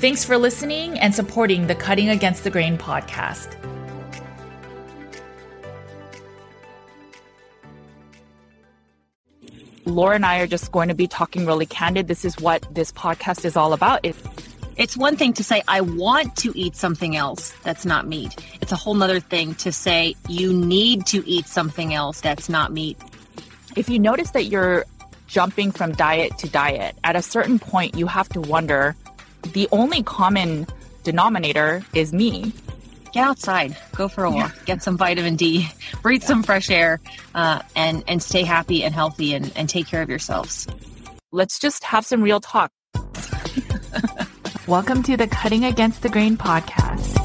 Thanks for listening and supporting the Cutting Against the Grain podcast. Laura and I are just going to be talking really candid. This is what this podcast is all about. It's, it's one thing to say, I want to eat something else that's not meat. It's a whole nother thing to say, you need to eat something else that's not meat. If you notice that you're jumping from diet to diet, at a certain point, you have to wonder the only common denominator is me. Get outside, go for a walk, yeah. get some vitamin D, breathe some fresh air, uh, and and stay happy and healthy and, and take care of yourselves. Let's just have some real talk. Welcome to the Cutting Against the Grain podcast.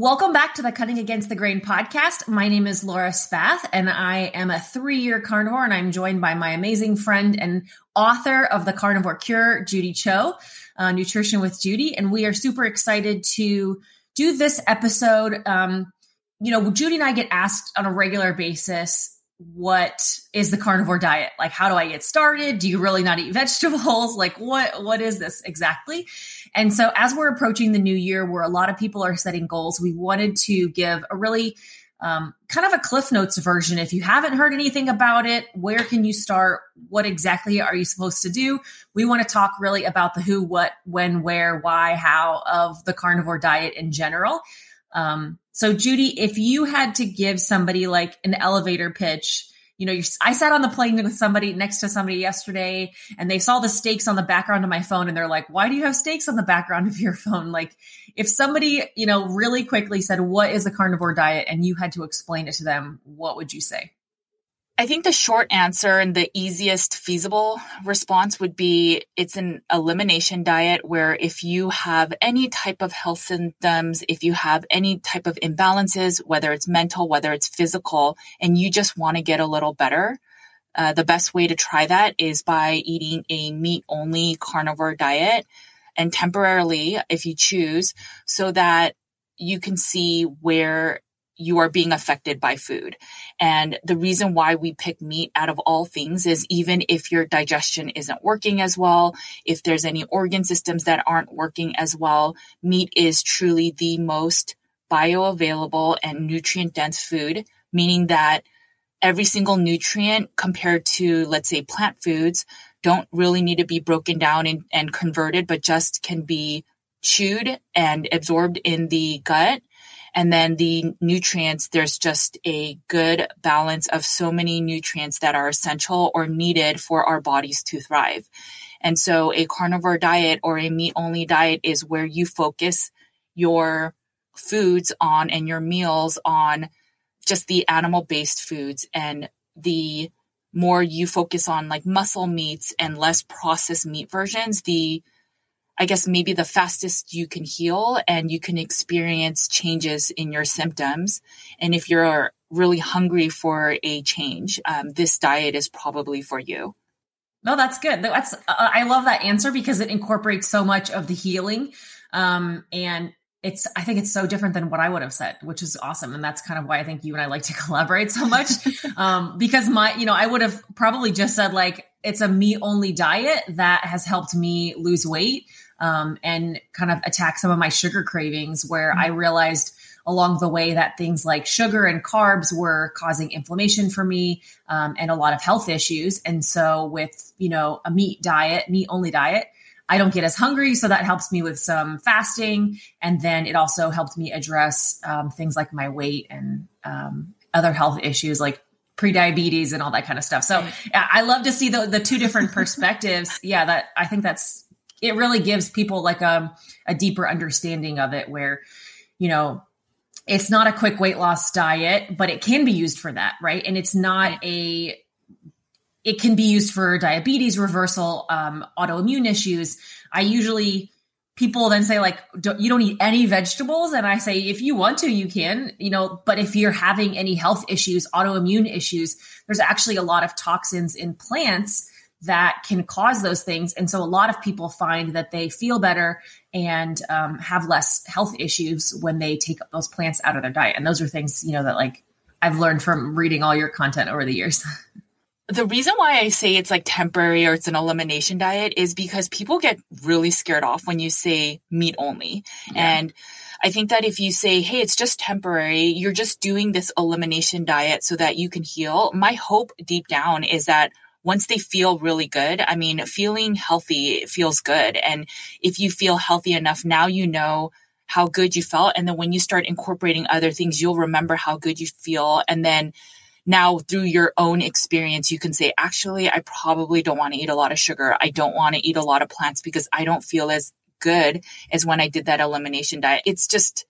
Welcome back to the Cutting Against the Grain podcast. My name is Laura Spath, and I am a three year carnivore, and I'm joined by my amazing friend and author of The Carnivore Cure, Judy Cho, uh, Nutrition with Judy. And we are super excited to do this episode. Um, you know, Judy and I get asked on a regular basis what is the carnivore diet? Like how do i get started? Do you really not eat vegetables? Like what what is this exactly? And so as we're approaching the new year where a lot of people are setting goals we wanted to give a really um, kind of a cliff notes version. If you haven't heard anything about it where can you start? What exactly are you supposed to do? We want to talk really about the who what when where why how of the carnivore diet in general um, so, Judy, if you had to give somebody like an elevator pitch, you know, I sat on the plane with somebody next to somebody yesterday and they saw the steaks on the background of my phone and they're like, why do you have steaks on the background of your phone? Like, if somebody, you know, really quickly said, what is a carnivore diet? And you had to explain it to them, what would you say? I think the short answer and the easiest feasible response would be it's an elimination diet where if you have any type of health symptoms, if you have any type of imbalances, whether it's mental, whether it's physical, and you just want to get a little better, uh, the best way to try that is by eating a meat only carnivore diet and temporarily, if you choose, so that you can see where you are being affected by food. And the reason why we pick meat out of all things is even if your digestion isn't working as well, if there's any organ systems that aren't working as well, meat is truly the most bioavailable and nutrient dense food, meaning that every single nutrient compared to, let's say, plant foods don't really need to be broken down and, and converted, but just can be chewed and absorbed in the gut and then the nutrients, there's just a good balance of so many nutrients that are essential or needed for our bodies to thrive. And so a carnivore diet or a meat only diet is where you focus your foods on and your meals on just the animal based foods and the more you focus on like muscle meats and less processed meat versions, the I guess maybe the fastest you can heal and you can experience changes in your symptoms. And if you're really hungry for a change, um, this diet is probably for you. No, that's good. That's uh, I love that answer because it incorporates so much of the healing, um, and it's I think it's so different than what I would have said, which is awesome, and that's kind of why I think you and I like to collaborate so much, um, because my you know I would have probably just said like it's a meat only diet that has helped me lose weight um, and kind of attack some of my sugar cravings where mm-hmm. I realized along the way that things like sugar and carbs were causing inflammation for me um, and a lot of health issues. And so with, you know, a meat diet, meat only diet, I don't get as hungry. So that helps me with some fasting. And then it also helped me address um, things like my weight and um, other health issues like pre-diabetes and all that kind of stuff. So yeah, I love to see the, the two different perspectives. yeah, that I think that's, it really gives people like a, a deeper understanding of it where, you know, it's not a quick weight loss diet, but it can be used for that. Right. And it's not a, it can be used for diabetes reversal, um, autoimmune issues. I usually people then say like don't, you don't eat any vegetables and i say if you want to you can you know but if you're having any health issues autoimmune issues there's actually a lot of toxins in plants that can cause those things and so a lot of people find that they feel better and um, have less health issues when they take those plants out of their diet and those are things you know that like i've learned from reading all your content over the years the reason why I say it's like temporary or it's an elimination diet is because people get really scared off when you say meat only. Yeah. And I think that if you say, hey, it's just temporary, you're just doing this elimination diet so that you can heal. My hope deep down is that once they feel really good, I mean, feeling healthy feels good. And if you feel healthy enough, now you know how good you felt. And then when you start incorporating other things, you'll remember how good you feel. And then now through your own experience, you can say, actually, I probably don't want to eat a lot of sugar. I don't want to eat a lot of plants because I don't feel as good as when I did that elimination diet. It's just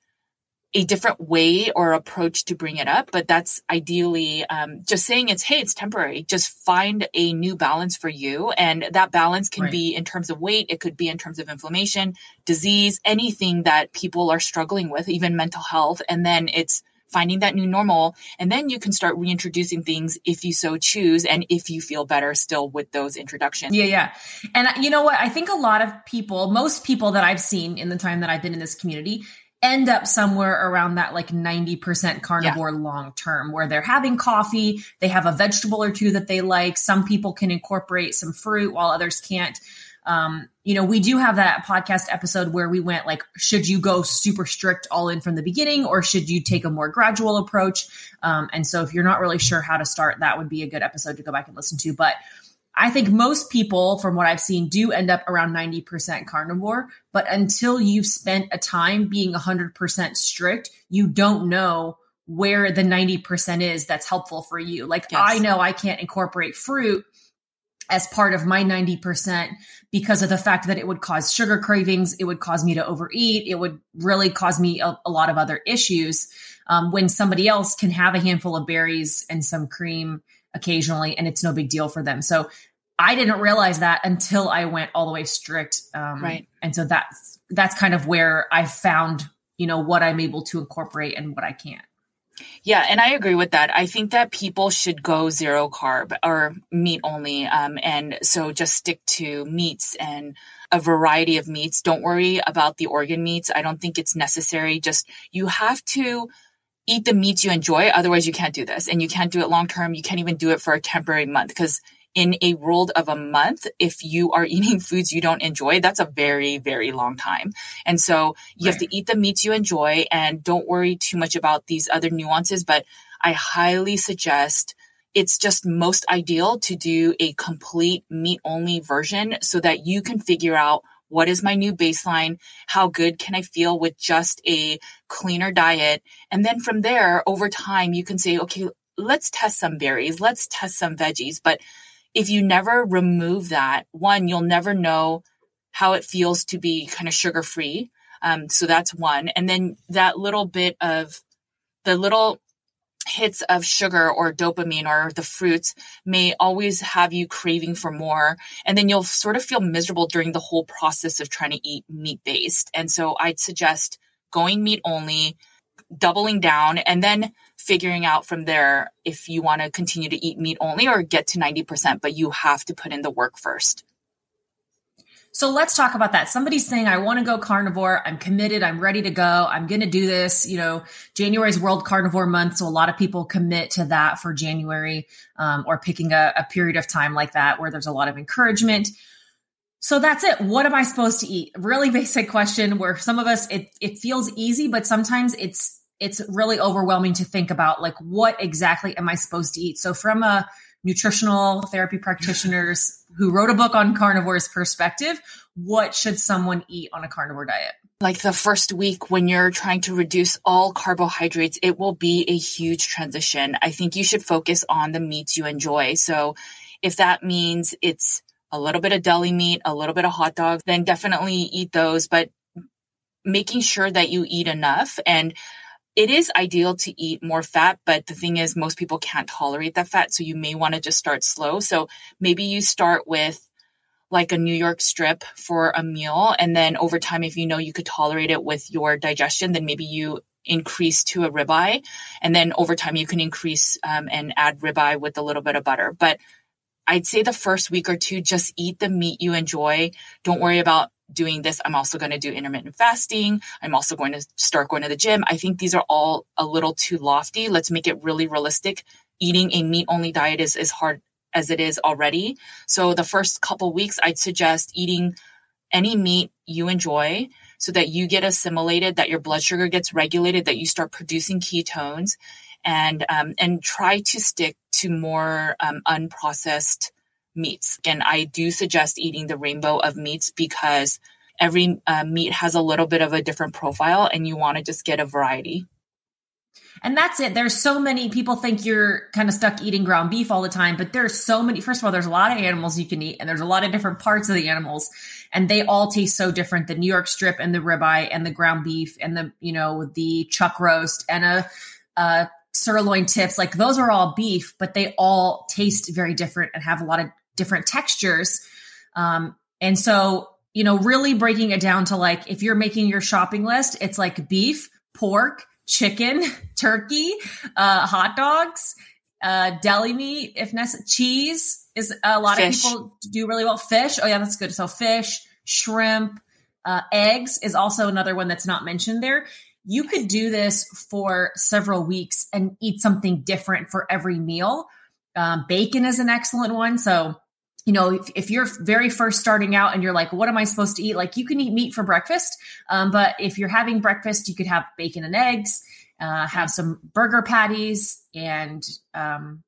a different way or approach to bring it up, but that's ideally um, just saying it's, hey, it's temporary. Just find a new balance for you. And that balance can right. be in terms of weight, it could be in terms of inflammation, disease, anything that people are struggling with, even mental health. And then it's finding that new normal. And then you can start reintroducing things if you so choose and if you feel better still with those introductions. Yeah, yeah. And you know what? I think a lot of people, most people that I've seen in the time that I've been in this community, end up somewhere around that like 90% carnivore yeah. long term where they're having coffee, they have a vegetable or two that they like. Some people can incorporate some fruit while others can't. Um, you know, we do have that podcast episode where we went like, should you go super strict all in from the beginning or should you take a more gradual approach? Um, and so if you're not really sure how to start, that would be a good episode to go back and listen to. But I think most people, from what I've seen, do end up around 90% carnivore. But until you've spent a time being 100% strict, you don't know where the 90% is that's helpful for you. Like, yes. I know I can't incorporate fruit as part of my 90% because of the fact that it would cause sugar cravings. It would cause me to overeat. It would really cause me a, a lot of other issues. Um, when somebody else can have a handful of berries and some cream occasionally, and it's no big deal for them. So I didn't realize that until I went all the way strict. Um, right. And so that's, that's kind of where I found, you know, what I'm able to incorporate and what I can't. Yeah, and I agree with that. I think that people should go zero carb or meat only. Um, and so just stick to meats and a variety of meats. Don't worry about the organ meats. I don't think it's necessary. Just you have to eat the meats you enjoy. Otherwise, you can't do this. And you can't do it long term. You can't even do it for a temporary month because in a world of a month, if you are eating foods you don't enjoy, that's a very, very long time. And so you right. have to eat the meats you enjoy and don't worry too much about these other nuances. But I highly suggest it's just most ideal to do a complete meat only version so that you can figure out what is my new baseline? How good can I feel with just a cleaner diet? And then from there, over time, you can say, okay, let's test some berries. Let's test some veggies. But if you never remove that, one, you'll never know how it feels to be kind of sugar free. Um, so that's one. And then that little bit of the little hits of sugar or dopamine or the fruits may always have you craving for more. And then you'll sort of feel miserable during the whole process of trying to eat meat based. And so I'd suggest going meat only, doubling down, and then figuring out from there if you want to continue to eat meat only or get to 90%, but you have to put in the work first. So let's talk about that. Somebody's saying, I want to go carnivore. I'm committed. I'm ready to go. I'm going to do this. You know, January is World Carnivore Month. So a lot of people commit to that for January um, or picking a, a period of time like that where there's a lot of encouragement. So that's it. What am I supposed to eat? Really basic question where some of us, it, it feels easy, but sometimes it's it's really overwhelming to think about like what exactly am I supposed to eat. So from a nutritional therapy practitioners who wrote a book on carnivores perspective, what should someone eat on a carnivore diet? Like the first week when you're trying to reduce all carbohydrates, it will be a huge transition. I think you should focus on the meats you enjoy. So if that means it's a little bit of deli meat, a little bit of hot dogs, then definitely eat those, but making sure that you eat enough and it is ideal to eat more fat, but the thing is, most people can't tolerate that fat. So you may want to just start slow. So maybe you start with like a New York strip for a meal. And then over time, if you know you could tolerate it with your digestion, then maybe you increase to a ribeye. And then over time, you can increase um, and add ribeye with a little bit of butter. But I'd say the first week or two, just eat the meat you enjoy. Don't worry about doing this. I'm also going to do intermittent fasting. I'm also going to start going to the gym. I think these are all a little too lofty. Let's make it really realistic. Eating a meat only diet is as hard as it is already. So the first couple weeks, I'd suggest eating any meat you enjoy so that you get assimilated, that your blood sugar gets regulated, that you start producing ketones and, um, and try to stick to more um, unprocessed meats. And I do suggest eating the rainbow of meats because every uh, meat has a little bit of a different profile and you want to just get a variety. And that's it. There's so many people think you're kind of stuck eating ground beef all the time, but there's so many. First of all, there's a lot of animals you can eat, and there's a lot of different parts of the animals, and they all taste so different. The New York strip and the ribeye and the ground beef and the you know the chuck roast and a, a sirloin tips, like those are all beef, but they all taste very different and have a lot of different textures. Um, and so, you know, really breaking it down to like if you're making your shopping list, it's like beef, pork, chicken, turkey, uh, hot dogs, uh, deli meat, if necessary, cheese is a lot fish. of people do really well. Fish, oh yeah, that's good. So fish, shrimp, uh, eggs is also another one that's not mentioned there. You could do this for several weeks and eat something different for every meal. Um, bacon is an excellent one. So you know, if, if, you're very first starting out and you're like, what am I supposed to eat? Like, you can eat meat for breakfast. Um, but if you're having breakfast, you could have bacon and eggs, uh, have some burger patties and um,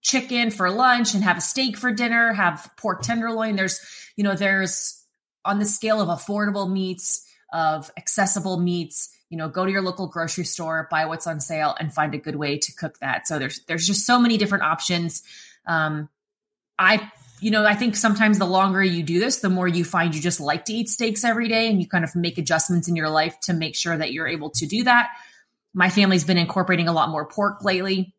chicken for lunch, and have a steak for dinner, have pork tenderloin. There's, you know, there's on the scale of affordable meats, of accessible meats, you know, go to your local grocery store, buy what's on sale, and find a good way to cook that. So there's there's just so many different options. Um, I you know, I think sometimes the longer you do this, the more you find you just like to eat steaks every day and you kind of make adjustments in your life to make sure that you're able to do that. My family's been incorporating a lot more pork lately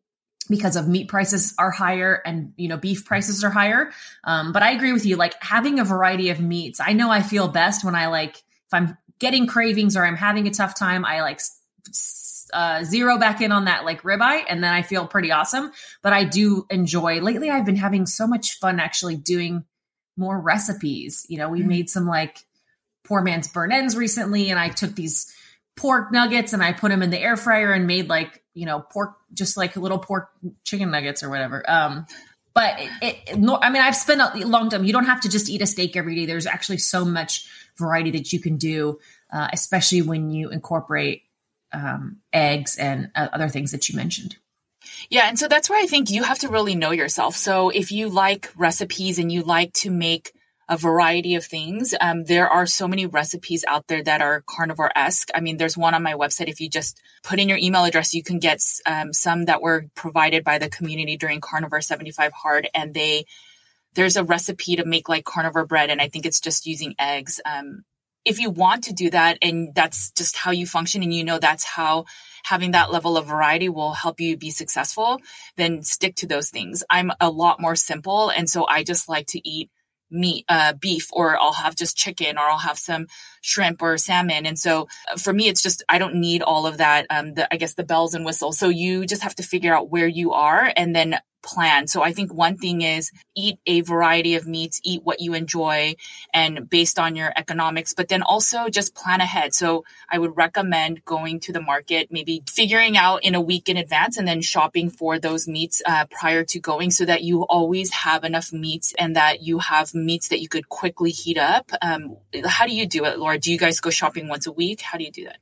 because of meat prices are higher and you know beef prices are higher um, but i agree with you like having a variety of meats i know i feel best when i like if i'm getting cravings or i'm having a tough time i like uh, zero back in on that like ribeye, and then I feel pretty awesome. But I do enjoy. Lately, I've been having so much fun actually doing more recipes. You know, we mm-hmm. made some like poor man's burn ends recently, and I took these pork nuggets and I put them in the air fryer and made like you know pork, just like little pork chicken nuggets or whatever. Um, but it, it, no, I mean, I've spent a long time. You don't have to just eat a steak every day. There's actually so much variety that you can do, uh, especially when you incorporate um, eggs and uh, other things that you mentioned. Yeah, and so that's where I think you have to really know yourself. So if you like recipes and you like to make a variety of things, um, there are so many recipes out there that are carnivore esque. I mean, there's one on my website. If you just put in your email address, you can get um, some that were provided by the community during Carnivore 75 Hard, and they there's a recipe to make like carnivore bread, and I think it's just using eggs. Um, if you want to do that and that's just how you function and you know that's how having that level of variety will help you be successful, then stick to those things. I'm a lot more simple. And so I just like to eat meat, uh, beef, or I'll have just chicken, or I'll have some shrimp or salmon. And so uh, for me, it's just I don't need all of that. Um, the, I guess the bells and whistles. So you just have to figure out where you are, and then plan. So I think one thing is eat a variety of meats, eat what you enjoy and based on your economics, but then also just plan ahead. So I would recommend going to the market, maybe figuring out in a week in advance and then shopping for those meats uh, prior to going so that you always have enough meats and that you have meats that you could quickly heat up. Um, how do you do it, Laura? Do you guys go shopping once a week? How do you do that?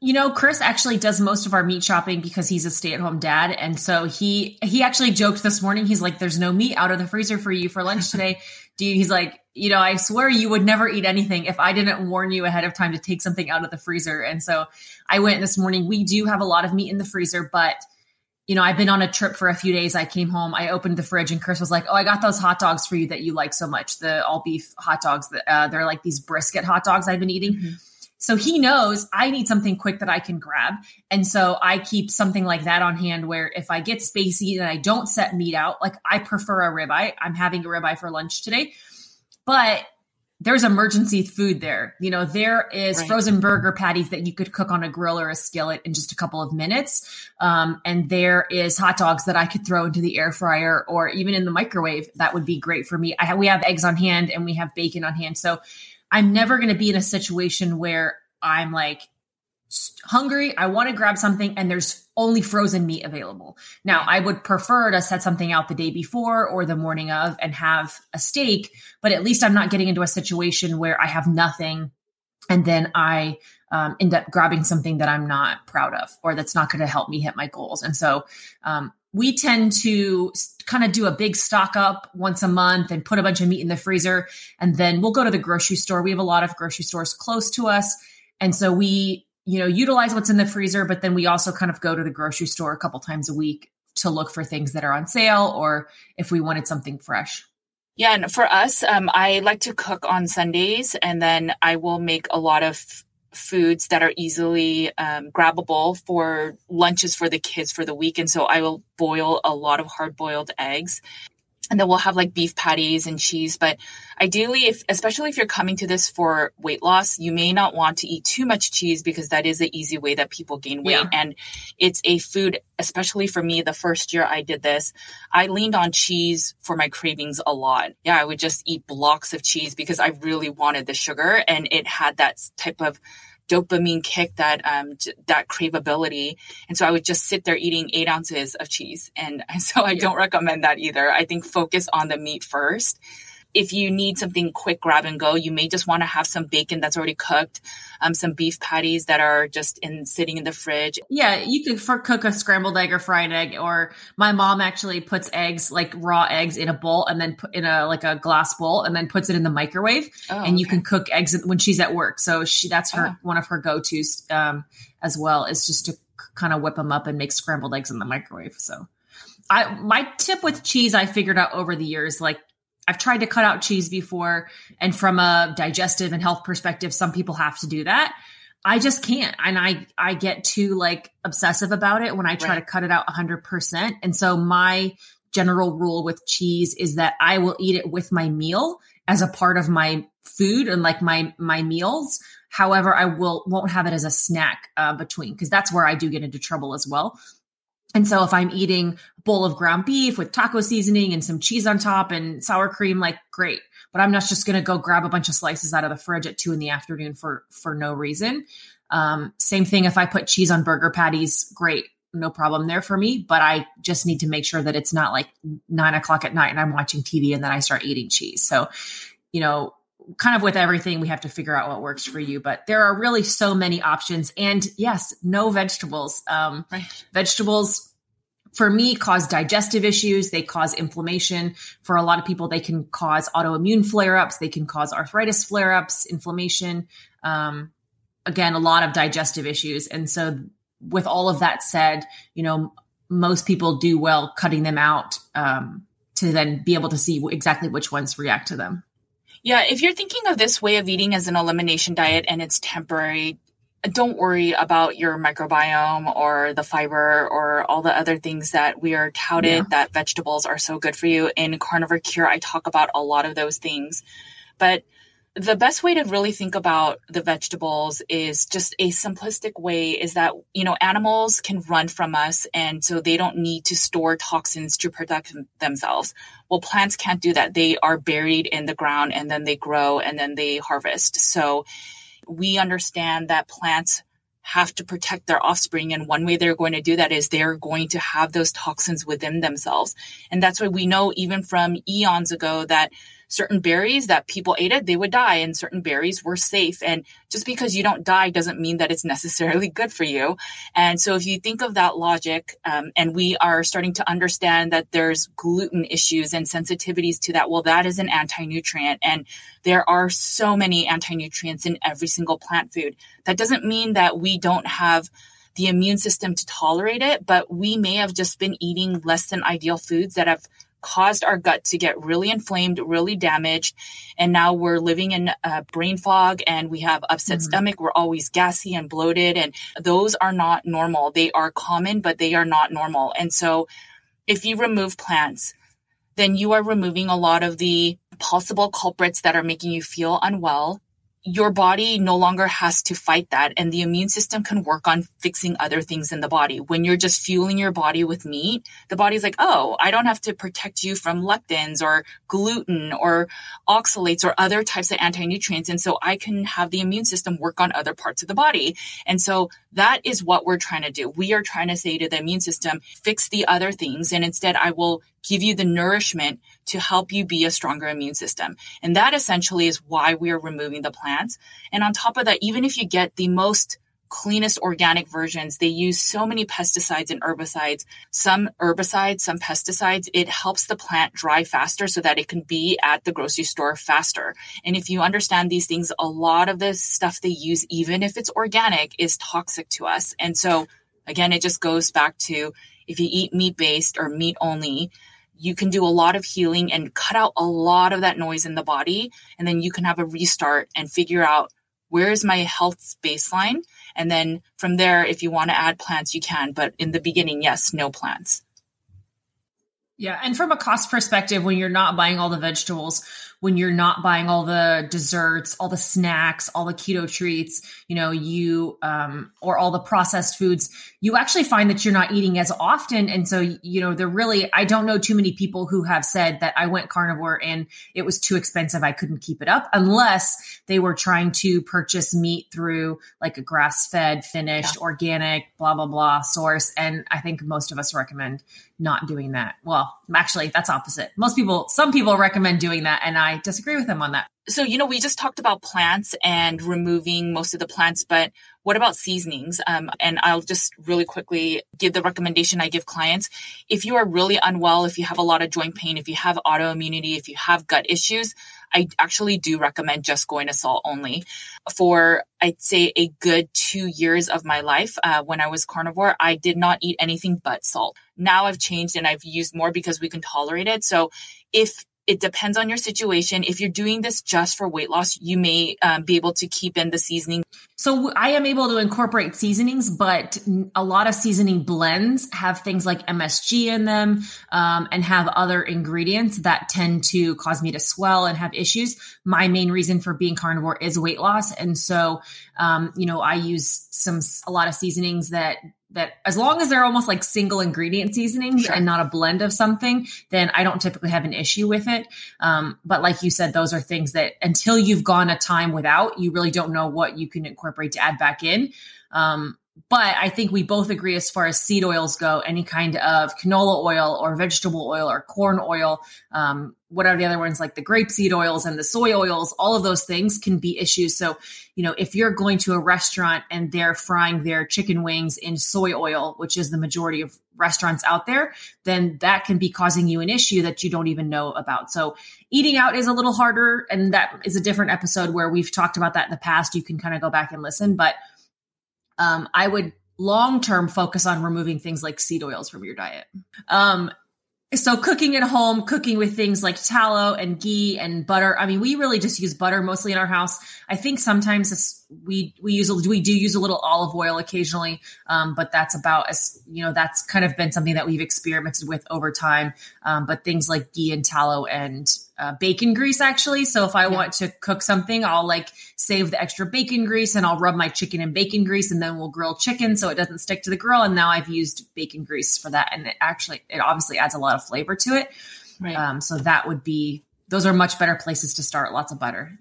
You know, Chris actually does most of our meat shopping because he's a stay-at-home dad, and so he he actually joked this morning. He's like, "There's no meat out of the freezer for you for lunch today." You, he's like, you know, I swear you would never eat anything if I didn't warn you ahead of time to take something out of the freezer. And so I went this morning. We do have a lot of meat in the freezer, but you know, I've been on a trip for a few days. I came home, I opened the fridge, and Chris was like, "Oh, I got those hot dogs for you that you like so much. The all beef hot dogs. That uh, they're like these brisket hot dogs I've been eating." Mm-hmm. So he knows I need something quick that I can grab. And so I keep something like that on hand where if I get spacey and I don't set meat out, like I prefer a ribeye. I'm having a ribeye for lunch today. But there's emergency food there. You know, there is right. frozen burger patties that you could cook on a grill or a skillet in just a couple of minutes. Um, and there is hot dogs that I could throw into the air fryer or even in the microwave. That would be great for me. I have, we have eggs on hand and we have bacon on hand. So I'm never going to be in a situation where I'm like, hungry, I want to grab something, and there's only frozen meat available. Now, I would prefer to set something out the day before or the morning of and have a steak, but at least I'm not getting into a situation where I have nothing and then I um, end up grabbing something that I'm not proud of or that's not going to help me hit my goals. And so, um, we tend to kind of do a big stock up once a month and put a bunch of meat in the freezer. And then we'll go to the grocery store. We have a lot of grocery stores close to us. And so we you know, utilize what's in the freezer, but then we also kind of go to the grocery store a couple times a week to look for things that are on sale or if we wanted something fresh. Yeah, and for us, um, I like to cook on Sundays, and then I will make a lot of foods that are easily um, grabbable for lunches for the kids for the week. And so I will boil a lot of hard boiled eggs and then we'll have like beef patties and cheese. But ideally if especially if you're coming to this for weight loss you may not want to eat too much cheese because that is the easy way that people gain weight. Yeah. and it's a food especially for me the first year i did this i leaned on cheese for my cravings a lot. Yeah i would just eat blocks of cheese because i really wanted the sugar and it had that type of dopamine kick, that um, that craveability. And so I would just sit there eating eight ounces of cheese. And so I yeah. don't recommend that either. I think focus on the meat first if you need something quick grab and go, you may just want to have some bacon that's already cooked, um, some beef patties that are just in sitting in the fridge. Yeah, you could for, cook a scrambled egg or fried egg. Or my mom actually puts eggs like raw eggs in a bowl and then put in a like a glass bowl and then puts it in the microwave. Oh, and you can cook eggs when she's at work. So she that's her oh. one of her go tos um, as well is just to kind of whip them up and make scrambled eggs in the microwave. So. I my tip with cheese I figured out over the years like I've tried to cut out cheese before, and from a digestive and health perspective, some people have to do that. I just can't. And I, I get too like obsessive about it when I try right. to cut it out 100%. And so my general rule with cheese is that I will eat it with my meal as a part of my food and like my, my meals. However, I will, won't have it as a snack uh, between because that's where I do get into trouble as well. And so if I'm eating a bowl of ground beef with taco seasoning and some cheese on top and sour cream, like great. But I'm not just going to go grab a bunch of slices out of the fridge at two in the afternoon for for no reason. Um, same thing if I put cheese on burger patties, great, no problem there for me. But I just need to make sure that it's not like nine o'clock at night and I'm watching TV and then I start eating cheese. So, you know, kind of with everything, we have to figure out what works for you. But there are really so many options. And yes, no vegetables. Um, right. Vegetables for me cause digestive issues. They cause inflammation. For a lot of people, they can cause autoimmune flare ups. They can cause arthritis flare ups, inflammation. Um, again, a lot of digestive issues. And so, with all of that said, you know, most people do well cutting them out um, to then be able to see exactly which ones react to them. Yeah, if you're thinking of this way of eating as an elimination diet and it's temporary, don't worry about your microbiome or the fiber or all the other things that we are touted yeah. that vegetables are so good for you. In Carnivore Cure, I talk about a lot of those things. But the best way to really think about the vegetables is just a simplistic way is that you know animals can run from us and so they don't need to store toxins to protect themselves well plants can't do that they are buried in the ground and then they grow and then they harvest so we understand that plants have to protect their offspring. And one way they're going to do that is they're going to have those toxins within themselves. And that's why we know even from eons ago that certain berries that people ate it, they would die, and certain berries were safe. And just because you don't die doesn't mean that it's necessarily good for you. And so if you think of that logic, um, and we are starting to understand that there's gluten issues and sensitivities to that, well, that is an anti nutrient. And there are so many anti nutrients in every single plant food. That doesn't mean that we don't have the immune system to tolerate it, but we may have just been eating less than ideal foods that have caused our gut to get really inflamed, really damaged. And now we're living in a brain fog and we have upset mm-hmm. stomach. We're always gassy and bloated. And those are not normal. They are common, but they are not normal. And so if you remove plants, then you are removing a lot of the possible culprits that are making you feel unwell your body no longer has to fight that and the immune system can work on fixing other things in the body. When you're just fueling your body with meat, the body's like, "Oh, I don't have to protect you from lectins or gluten or oxalates or other types of anti-nutrients and so I can have the immune system work on other parts of the body." And so that is what we're trying to do. We are trying to say to the immune system, "Fix the other things and instead I will give you the nourishment to help you be a stronger immune system. And that essentially is why we are removing the plants. And on top of that, even if you get the most cleanest organic versions, they use so many pesticides and herbicides, some herbicides, some pesticides. It helps the plant dry faster so that it can be at the grocery store faster. And if you understand these things, a lot of the stuff they use, even if it's organic, is toxic to us. And so again, it just goes back to if you eat meat based or meat only, you can do a lot of healing and cut out a lot of that noise in the body. And then you can have a restart and figure out where is my health baseline. And then from there, if you want to add plants, you can. But in the beginning, yes, no plants. Yeah. And from a cost perspective, when you're not buying all the vegetables, when you're not buying all the desserts, all the snacks, all the keto treats, you know, you, um, or all the processed foods, you actually find that you're not eating as often. And so, you know, they're really, I don't know too many people who have said that I went carnivore and it was too expensive. I couldn't keep it up unless they were trying to purchase meat through like a grass fed, finished, yeah. organic, blah, blah, blah source. And I think most of us recommend not doing that. Well, actually, that's opposite. Most people, some people recommend doing that. And I I disagree with him on that. So, you know, we just talked about plants and removing most of the plants, but what about seasonings? Um, and I'll just really quickly give the recommendation I give clients. If you are really unwell, if you have a lot of joint pain, if you have autoimmunity, if you have gut issues, I actually do recommend just going to salt only. For I'd say a good two years of my life, uh, when I was carnivore, I did not eat anything but salt. Now I've changed and I've used more because we can tolerate it. So if it depends on your situation. If you're doing this just for weight loss, you may um, be able to keep in the seasoning. So I am able to incorporate seasonings, but a lot of seasoning blends have things like MSG in them um, and have other ingredients that tend to cause me to swell and have issues. My main reason for being carnivore is weight loss, and so um, you know I use some a lot of seasonings that that as long as they're almost like single ingredient seasonings sure. and not a blend of something, then I don't typically have an issue with it. Um, but like you said, those are things that until you've gone a time without, you really don't know what you can incorporate to add back in. Um, but I think we both agree as far as seed oils go, any kind of canola oil or vegetable oil or corn oil, um, what are the other ones like the grapeseed oils and the soy oils, all of those things can be issues. So, you know, if you're going to a restaurant and they're frying their chicken wings in soy oil, which is the majority of restaurants out there, then that can be causing you an issue that you don't even know about. So, eating out is a little harder. And that is a different episode where we've talked about that in the past. You can kind of go back and listen. But um, I would long term focus on removing things like seed oils from your diet. Um, so cooking at home, cooking with things like tallow and ghee and butter. I mean, we really just use butter mostly in our house. I think sometimes we we use we do use a little olive oil occasionally, um, but that's about as you know that's kind of been something that we've experimented with over time. Um, but things like ghee and tallow and uh, bacon grease actually. So if I yeah. want to cook something, I'll like save the extra bacon grease and I'll rub my chicken in bacon grease and then we'll grill chicken so it doesn't stick to the grill. And now I've used bacon grease for that. And it actually, it obviously adds a lot of flavor to it. Right. Um, so that would be, those are much better places to start. Lots of butter.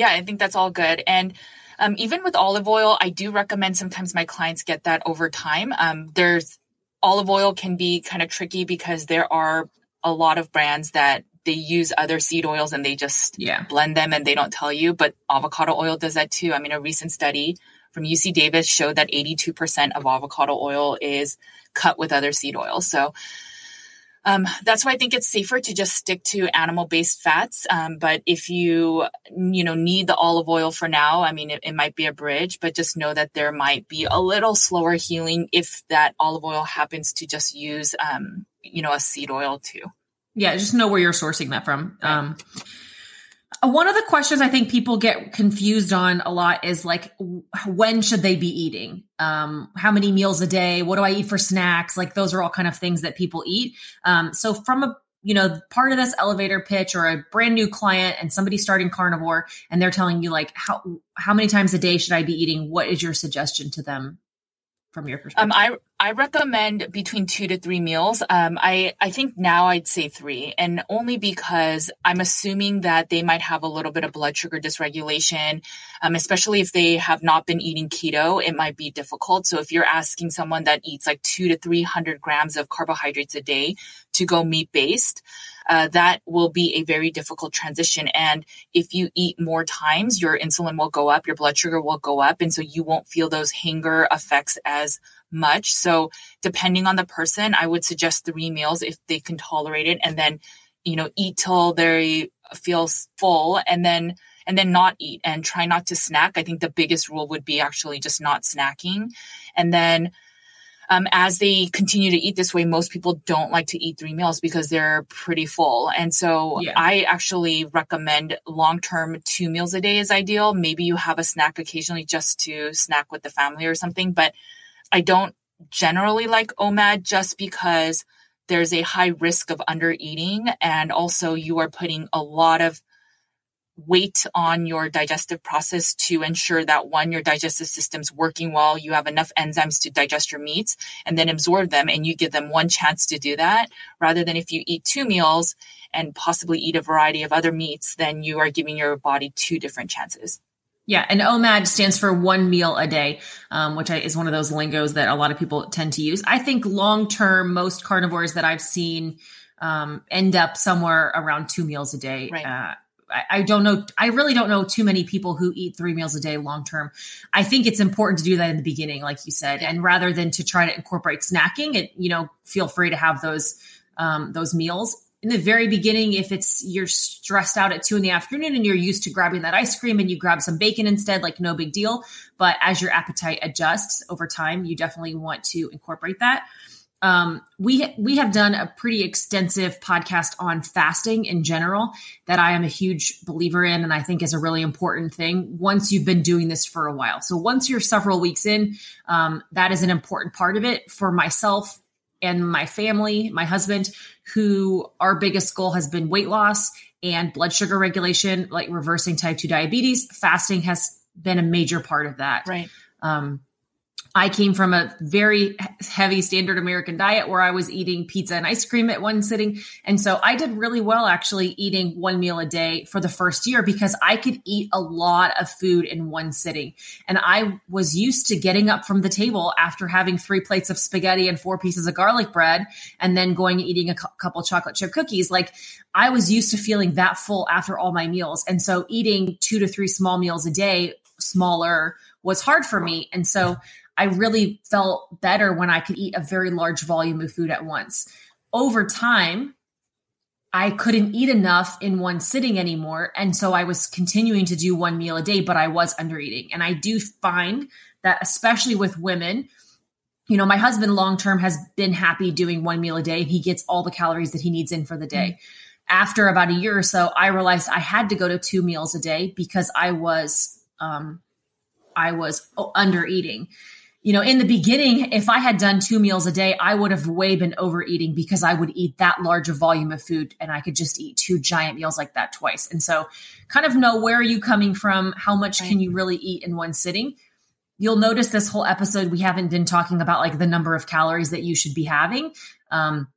Yeah, I think that's all good. And um, even with olive oil, I do recommend sometimes my clients get that over time. Um, there's olive oil can be kind of tricky because there are a lot of brands that they use other seed oils and they just Yeah. blend them and they don't tell you. But avocado oil does that too. I mean, a recent study from UC Davis showed that 82% of avocado oil is cut with other seed oils. So um, that's why I think it's safer to just stick to animal-based fats. Um, but if you you know need the olive oil for now, I mean it, it might be a bridge, but just know that there might be a little slower healing if that olive oil happens to just use um, you know a seed oil too. Yeah, just know where you're sourcing that from. Um, uh, one of the questions I think people get confused on a lot is like, when should they be eating? Um, how many meals a day? What do I eat for snacks? Like those are all kind of things that people eat. Um, so from a you know part of this elevator pitch or a brand new client and somebody starting carnivore and they're telling you like how how many times a day should I be eating? What is your suggestion to them from your perspective? Um, I I recommend between two to three meals. Um, I I think now I'd say three, and only because I'm assuming that they might have a little bit of blood sugar dysregulation, um, especially if they have not been eating keto. It might be difficult. So if you're asking someone that eats like two to three hundred grams of carbohydrates a day to go meat based, uh, that will be a very difficult transition. And if you eat more times, your insulin will go up, your blood sugar will go up, and so you won't feel those hanger effects as much. So depending on the person, I would suggest three meals if they can tolerate it, and then you know eat till they feel full, and then and then not eat and try not to snack. I think the biggest rule would be actually just not snacking, and then. Um, as they continue to eat this way, most people don't like to eat three meals because they're pretty full. And so Yeah. I actually recommend long term two meals a day is ideal. Maybe you have a snack occasionally just to snack with the family or something, but I don't generally like OMAD just because there's a high risk of under eating and also you are putting a lot of weight on your digestive process to ensure that one your digestive system's working well you have enough enzymes to digest your meats and then absorb them and you give them one chance to do that. Rather than if you eat two meals and possibly eat a variety of other meats then you are giving your body two different chances Yeah, and OMAD stands for one meal a day, um, which I, is one of those lingos that a lot of people tend to use. I think long term, most carnivores that I've seen um, end up somewhere around two meals a day. Right. Uh, I, I don't know. I really don't know too many people who eat three meals a day long term. I think it's important to do that in the beginning, like you said, and rather than to try to incorporate snacking, it you know feel free to have those um, those meals in the very beginning, if it's you're stressed out at two in the afternoon and you're used to grabbing that ice cream and you grab some bacon instead, like no big deal. But as your appetite adjusts over time, you definitely want to incorporate that. Um, we we have done a pretty extensive podcast on fasting in general that I am a huge believer in, and I think is a really important thing once you've been doing this for a while. So once you're several weeks in, um, that is an important part of it for myself and my family, my husband, who our biggest goal has been weight loss and blood sugar regulation, like reversing type 2 diabetes. Fasting has been a major part of that. right Um, I came from a very heavy standard American diet where I was eating pizza and ice cream at one sitting. And so I did really well actually eating one meal a day for the first year because I could eat a lot of food in one sitting. And I was used to getting up from the table after having three plates of spaghetti and four pieces of garlic bread and then going and eating a cou- couple chocolate chip cookies. Like I was used to feeling that full after all my meals. And so eating two to three small meals a day, smaller, was hard for me. And so I really felt better when I could eat a very large volume of food at once. Over time, I couldn't eat enough in one sitting anymore. And so I was continuing to do one meal a day, but I was under eating. And I do find that, especially with women, you know, my husband long term has been happy doing one meal a day. He gets all the calories that he needs in for the day. After about a year or so, I realized I had to go to two meals a day because I was, um, I was under eating you know, in the beginning, if I had done two meals a day, I would have way been overeating because I would eat that large a volume of food and I could just eat two giant meals like that twice. And so, kind of know where are you coming from? How much Right. can you really eat in one sitting? You'll notice this whole episode, we haven't been talking about like the number of calories that you should be having um,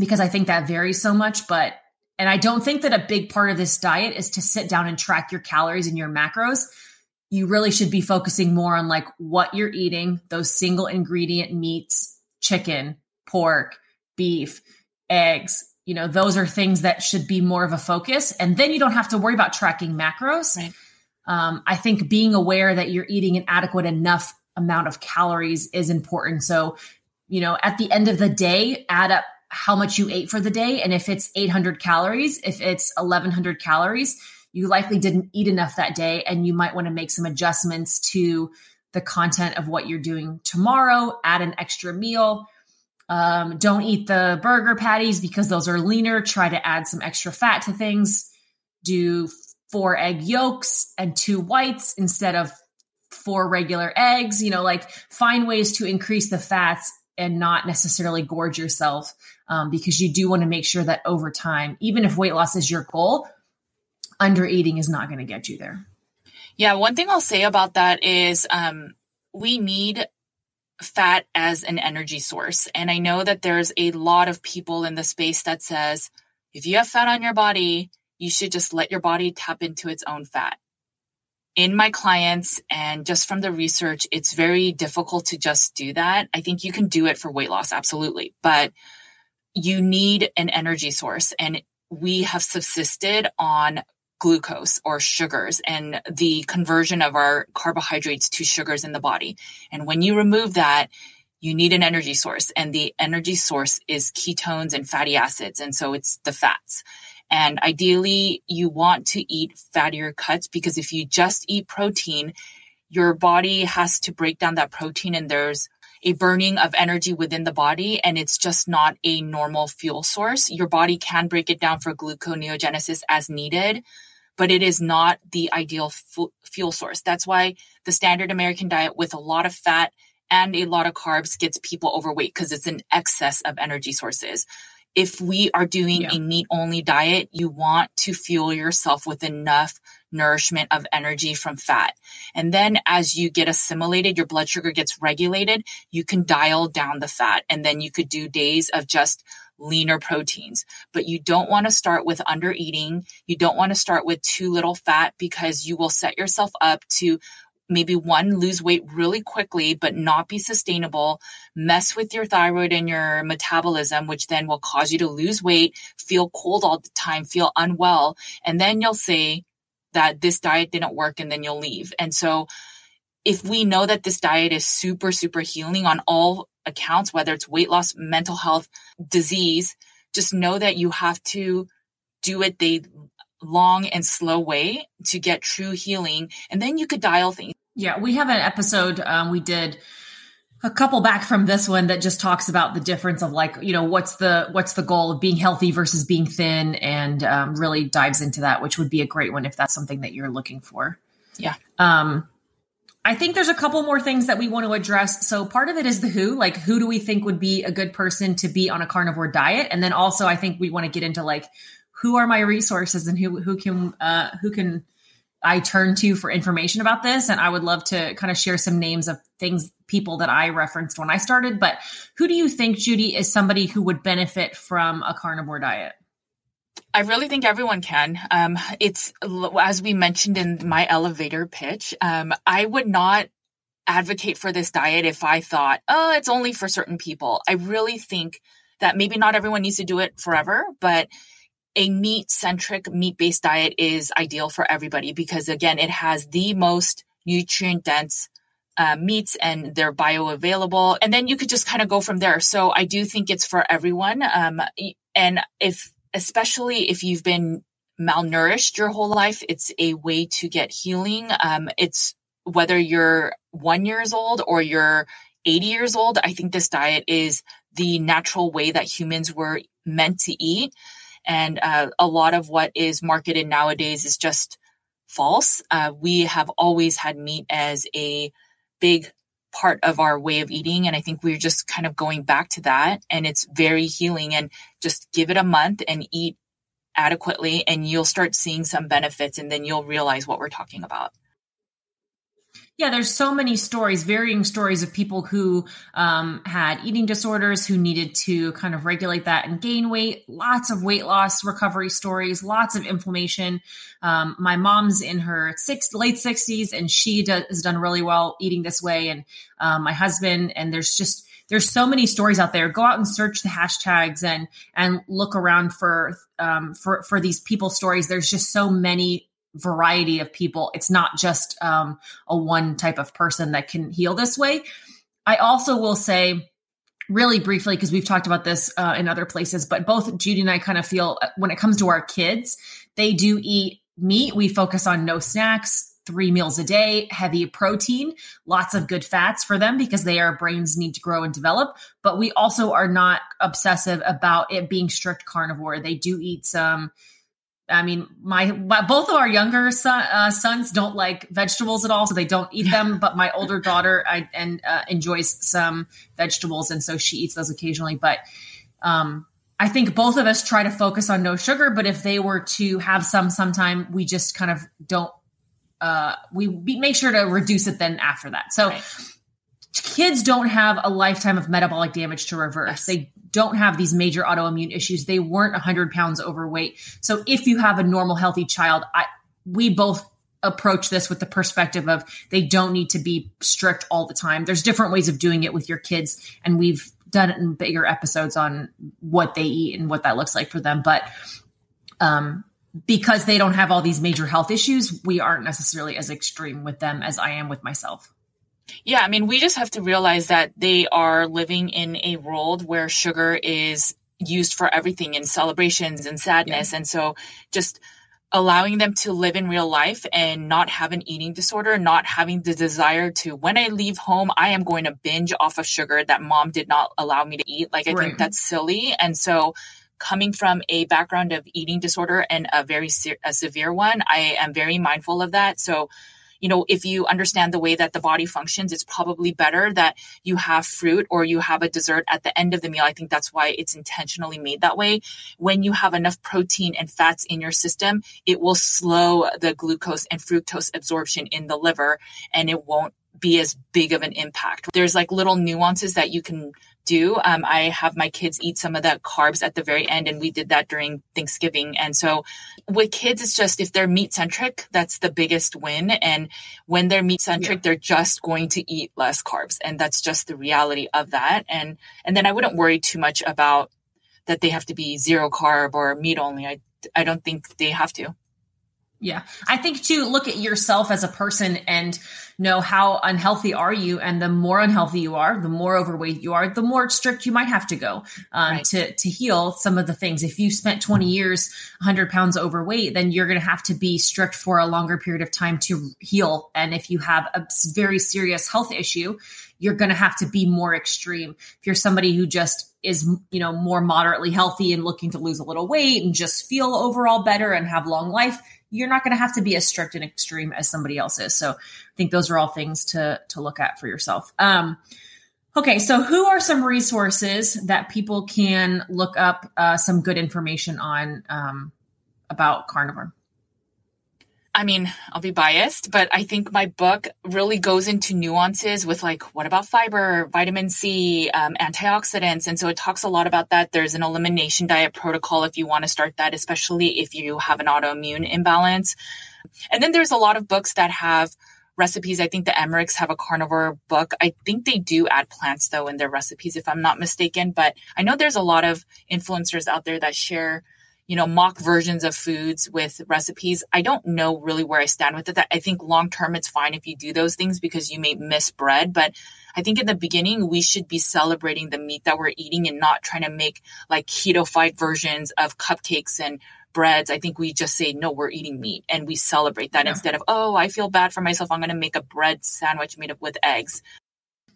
because I think that varies so much. But, and I don't think that a big part of this diet is to sit down and track your calories and your macros you really should be focusing more on like what you're eating, those single ingredient meats, chicken, pork, beef, eggs, you know, those are things that should be more of a focus. And then you don't have to worry about tracking macros. Right. Um, I think being aware that you're eating an adequate enough amount of calories is important. So, you know, at the end of the day, add up how much you ate for the day. And if it's 800 calories, if it's 1100 calories, you likely didn't eat enough that day. And you might want to make some adjustments to the content of what you're doing tomorrow, add an extra meal. Um, don't eat the burger patties because those are leaner. Try to add some extra fat to things. Do four egg yolks and two whites instead of four regular eggs. You know, like find ways to increase the fats and not necessarily gorge yourself um, because you do want to make sure that over time, even if weight loss is your goal, under eating is not going to get you there. Yeah, one thing I'll say about that is um, we need fat as an energy source. And I know that there's a lot of people in the space that says if you have fat on your body, you should just let your body tap into its own fat. In my clients and just from the research, it's very difficult to just do that. I think you can do it for weight loss, absolutely, but you need an energy source. And we have subsisted on glucose or sugars and the conversion of our carbohydrates to sugars in the body. And when you remove that, you need an energy source and the energy source is ketones and fatty acids. And so it's the fats. And ideally you want to eat fattier cuts because if you just eat protein, your body has to break down that protein and there's a burning of energy within the body and it's just not a normal fuel source. Your body can break it down for gluconeogenesis as needed, but it is not the ideal f- fuel source. That's why the standard American diet with a lot of fat and a lot of carbs gets people overweight because it's an excess of energy sources. If we are doing yeah. a meat only diet, you want to fuel yourself with enough nourishment of energy from fat. And then as you get assimilated, your blood sugar gets regulated, you can dial down the fat. And then you could do days of just leaner proteins. But you don't want to start with under eating. You don't want to start with too little fat because you will set yourself up to maybe one lose weight really quickly but not be sustainable mess with your thyroid and your metabolism which then will cause you to lose weight feel cold all the time feel unwell and then you'll say that this diet didn't work and then you'll leave and so if we know that this diet is super super healing on all accounts, whether it's weight loss, mental health, disease, just know that you have to do it the long and slow way to get true healing. And then you could dial things. Yeah, we have an episode um, we did a couple back from this one that just talks about the difference of like you know what's the what's the goal of being healthy versus being thin and um, really dives into that which would be a great one if that's something that you're looking for yeah um I think there's a couple more things that we want to address. So part of it is the who, like who do we think would be a good person to be on a carnivore diet? And then also I think we want to get into like who are my resources and who who can uh who can I turn to for information about this and I would love to kind of share some names of things people that I referenced when I started, but who do you think Judy is somebody who would benefit from a carnivore diet? I really think everyone can. Um, it's as we mentioned in my elevator pitch. Um, I would not advocate for this diet if I thought, oh, it's only for certain people. I really think that maybe not everyone needs to do it forever, but a meat centric, meat based diet is ideal for everybody because, again, it has the most nutrient dense uh, meats and they're bioavailable. And then you could just kind of go from there. So I do think it's for everyone. Um, and if especially if you've been malnourished your whole life, it's a way to get healing. Um, it's whether you're one years old or you're 80 years old. I think this diet is the natural way that humans were meant to eat. And uh, a lot of what is marketed nowadays is just false. Uh, we have always had meat as a big part of our way of eating. And I think we're just kind of going back to that. And it's very healing. And just give it a month and eat adequately, and you'll start seeing some benefits. And then you'll realize what we're talking about. Yeah, there's so many stories, varying stories of people who um, had eating disorders, who needed to kind of regulate that and gain weight. Lots of weight loss recovery stories, lots of inflammation. Um, my mom's in her six, late 60s, and she does, has done really well eating this way. And um, my husband, and there's just there's so many stories out there. Go out and search the hashtags and and look around for um, for for these people stories. There's just so many variety of people. It's not just um, a one type of person that can heal this way. I also will say really briefly because we've talked about this uh, in other places but both judy and i kind of feel uh, when it comes to our kids they do eat meat we focus on no snacks three meals a day heavy protein lots of good fats for them because they brains need to grow and develop but we also are not obsessive about it being strict carnivore they do eat some I mean, my, my, both of our younger son, uh, sons don't like vegetables at all, so they don't eat them. But my older daughter I, and uh, enjoys some vegetables, and so she eats those occasionally. But um, I think both of us try to focus on no sugar. But if they were to have some sometime, we just kind of don't. Uh, we be, make sure to reduce it then after that. So. Right kids don't have a lifetime of metabolic damage to reverse. Yes. They don't have these major autoimmune issues. They weren't 100 pounds overweight. So if you have a normal, healthy child, I, we both approach this with the perspective of they don't need to be strict all the time. There's different ways of doing it with your kids, and we've done it in bigger episodes on what they eat and what that looks like for them. But um, because they don't have all these major health issues, we aren't necessarily as extreme with them as I am with myself. Yeah, I mean, we just have to realize that they are living in a world where sugar is used for everything in celebrations and sadness. Yeah. And so just allowing them to live in real life and not have an eating disorder, not having the desire to, when I leave home, I am going to binge off of sugar that mom did not allow me to eat. Like, I right. think that's silly. And so, coming from a background of eating disorder and a very se- a severe one, I am very mindful of that. So, you know, if you understand the way that the body functions, it's probably better that you have fruit or you have a dessert at the end of the meal. I think that's why it's intentionally made that way. When you have enough protein and fats in your system, it will slow the glucose and fructose absorption in the liver and it won't be as big of an impact. There's like little nuances that you can do. Um, I have my kids eat some of the carbs at the very end, and we did that during Thanksgiving. And so with kids, it's just if they're meat centric, that's the biggest win. And when they're meat centric, yeah. they're just going to eat less carbs, and that's just the reality of that. And and then I wouldn't worry too much about that they have to be zero carb or meat only. I I don't think they have to. Yeah. I think to look at yourself as a person and know how unhealthy are you. And the more unhealthy you are, the more overweight you are, the more strict you might have to go um, right. to, to heal some of the things. If you spent 20 years 100 pounds overweight, then you're going to have to be strict for a longer period of time to heal. And if you have a very serious health issue, you're going to have to be more extreme. If you're somebody who just is, you know, more moderately healthy and looking to lose a little weight and just feel overall better and have long life, you're not going to have to be as strict and extreme as somebody else is. So I think those are all things to to look at for yourself. Um, okay, so who are some resources that people can look up uh, some good information on um, about carnivore? I mean, I'll be biased, but I think my book really goes into nuances with like, what about fiber, vitamin C, um, antioxidants? And so it talks a lot about that. There's an elimination diet protocol if you want to start that, especially if you have an autoimmune imbalance. And then there's a lot of books that have recipes. I think the Emmerichs have a carnivore book. I think they do add plants though in their recipes, if I'm not mistaken. But I know there's a lot of influencers out there that share you know, mock versions of foods with recipes. I don't know really where I stand with it. I think long term it's fine if you do those things because you may miss bread. But I think in the beginning we should be celebrating the meat that we're eating and not trying to make like keto-fied versions of cupcakes and breads. I think we just say, no, we're eating meat and we celebrate that yeah. instead of, oh, I feel bad for myself. I'm going to make a bread sandwich made up with eggs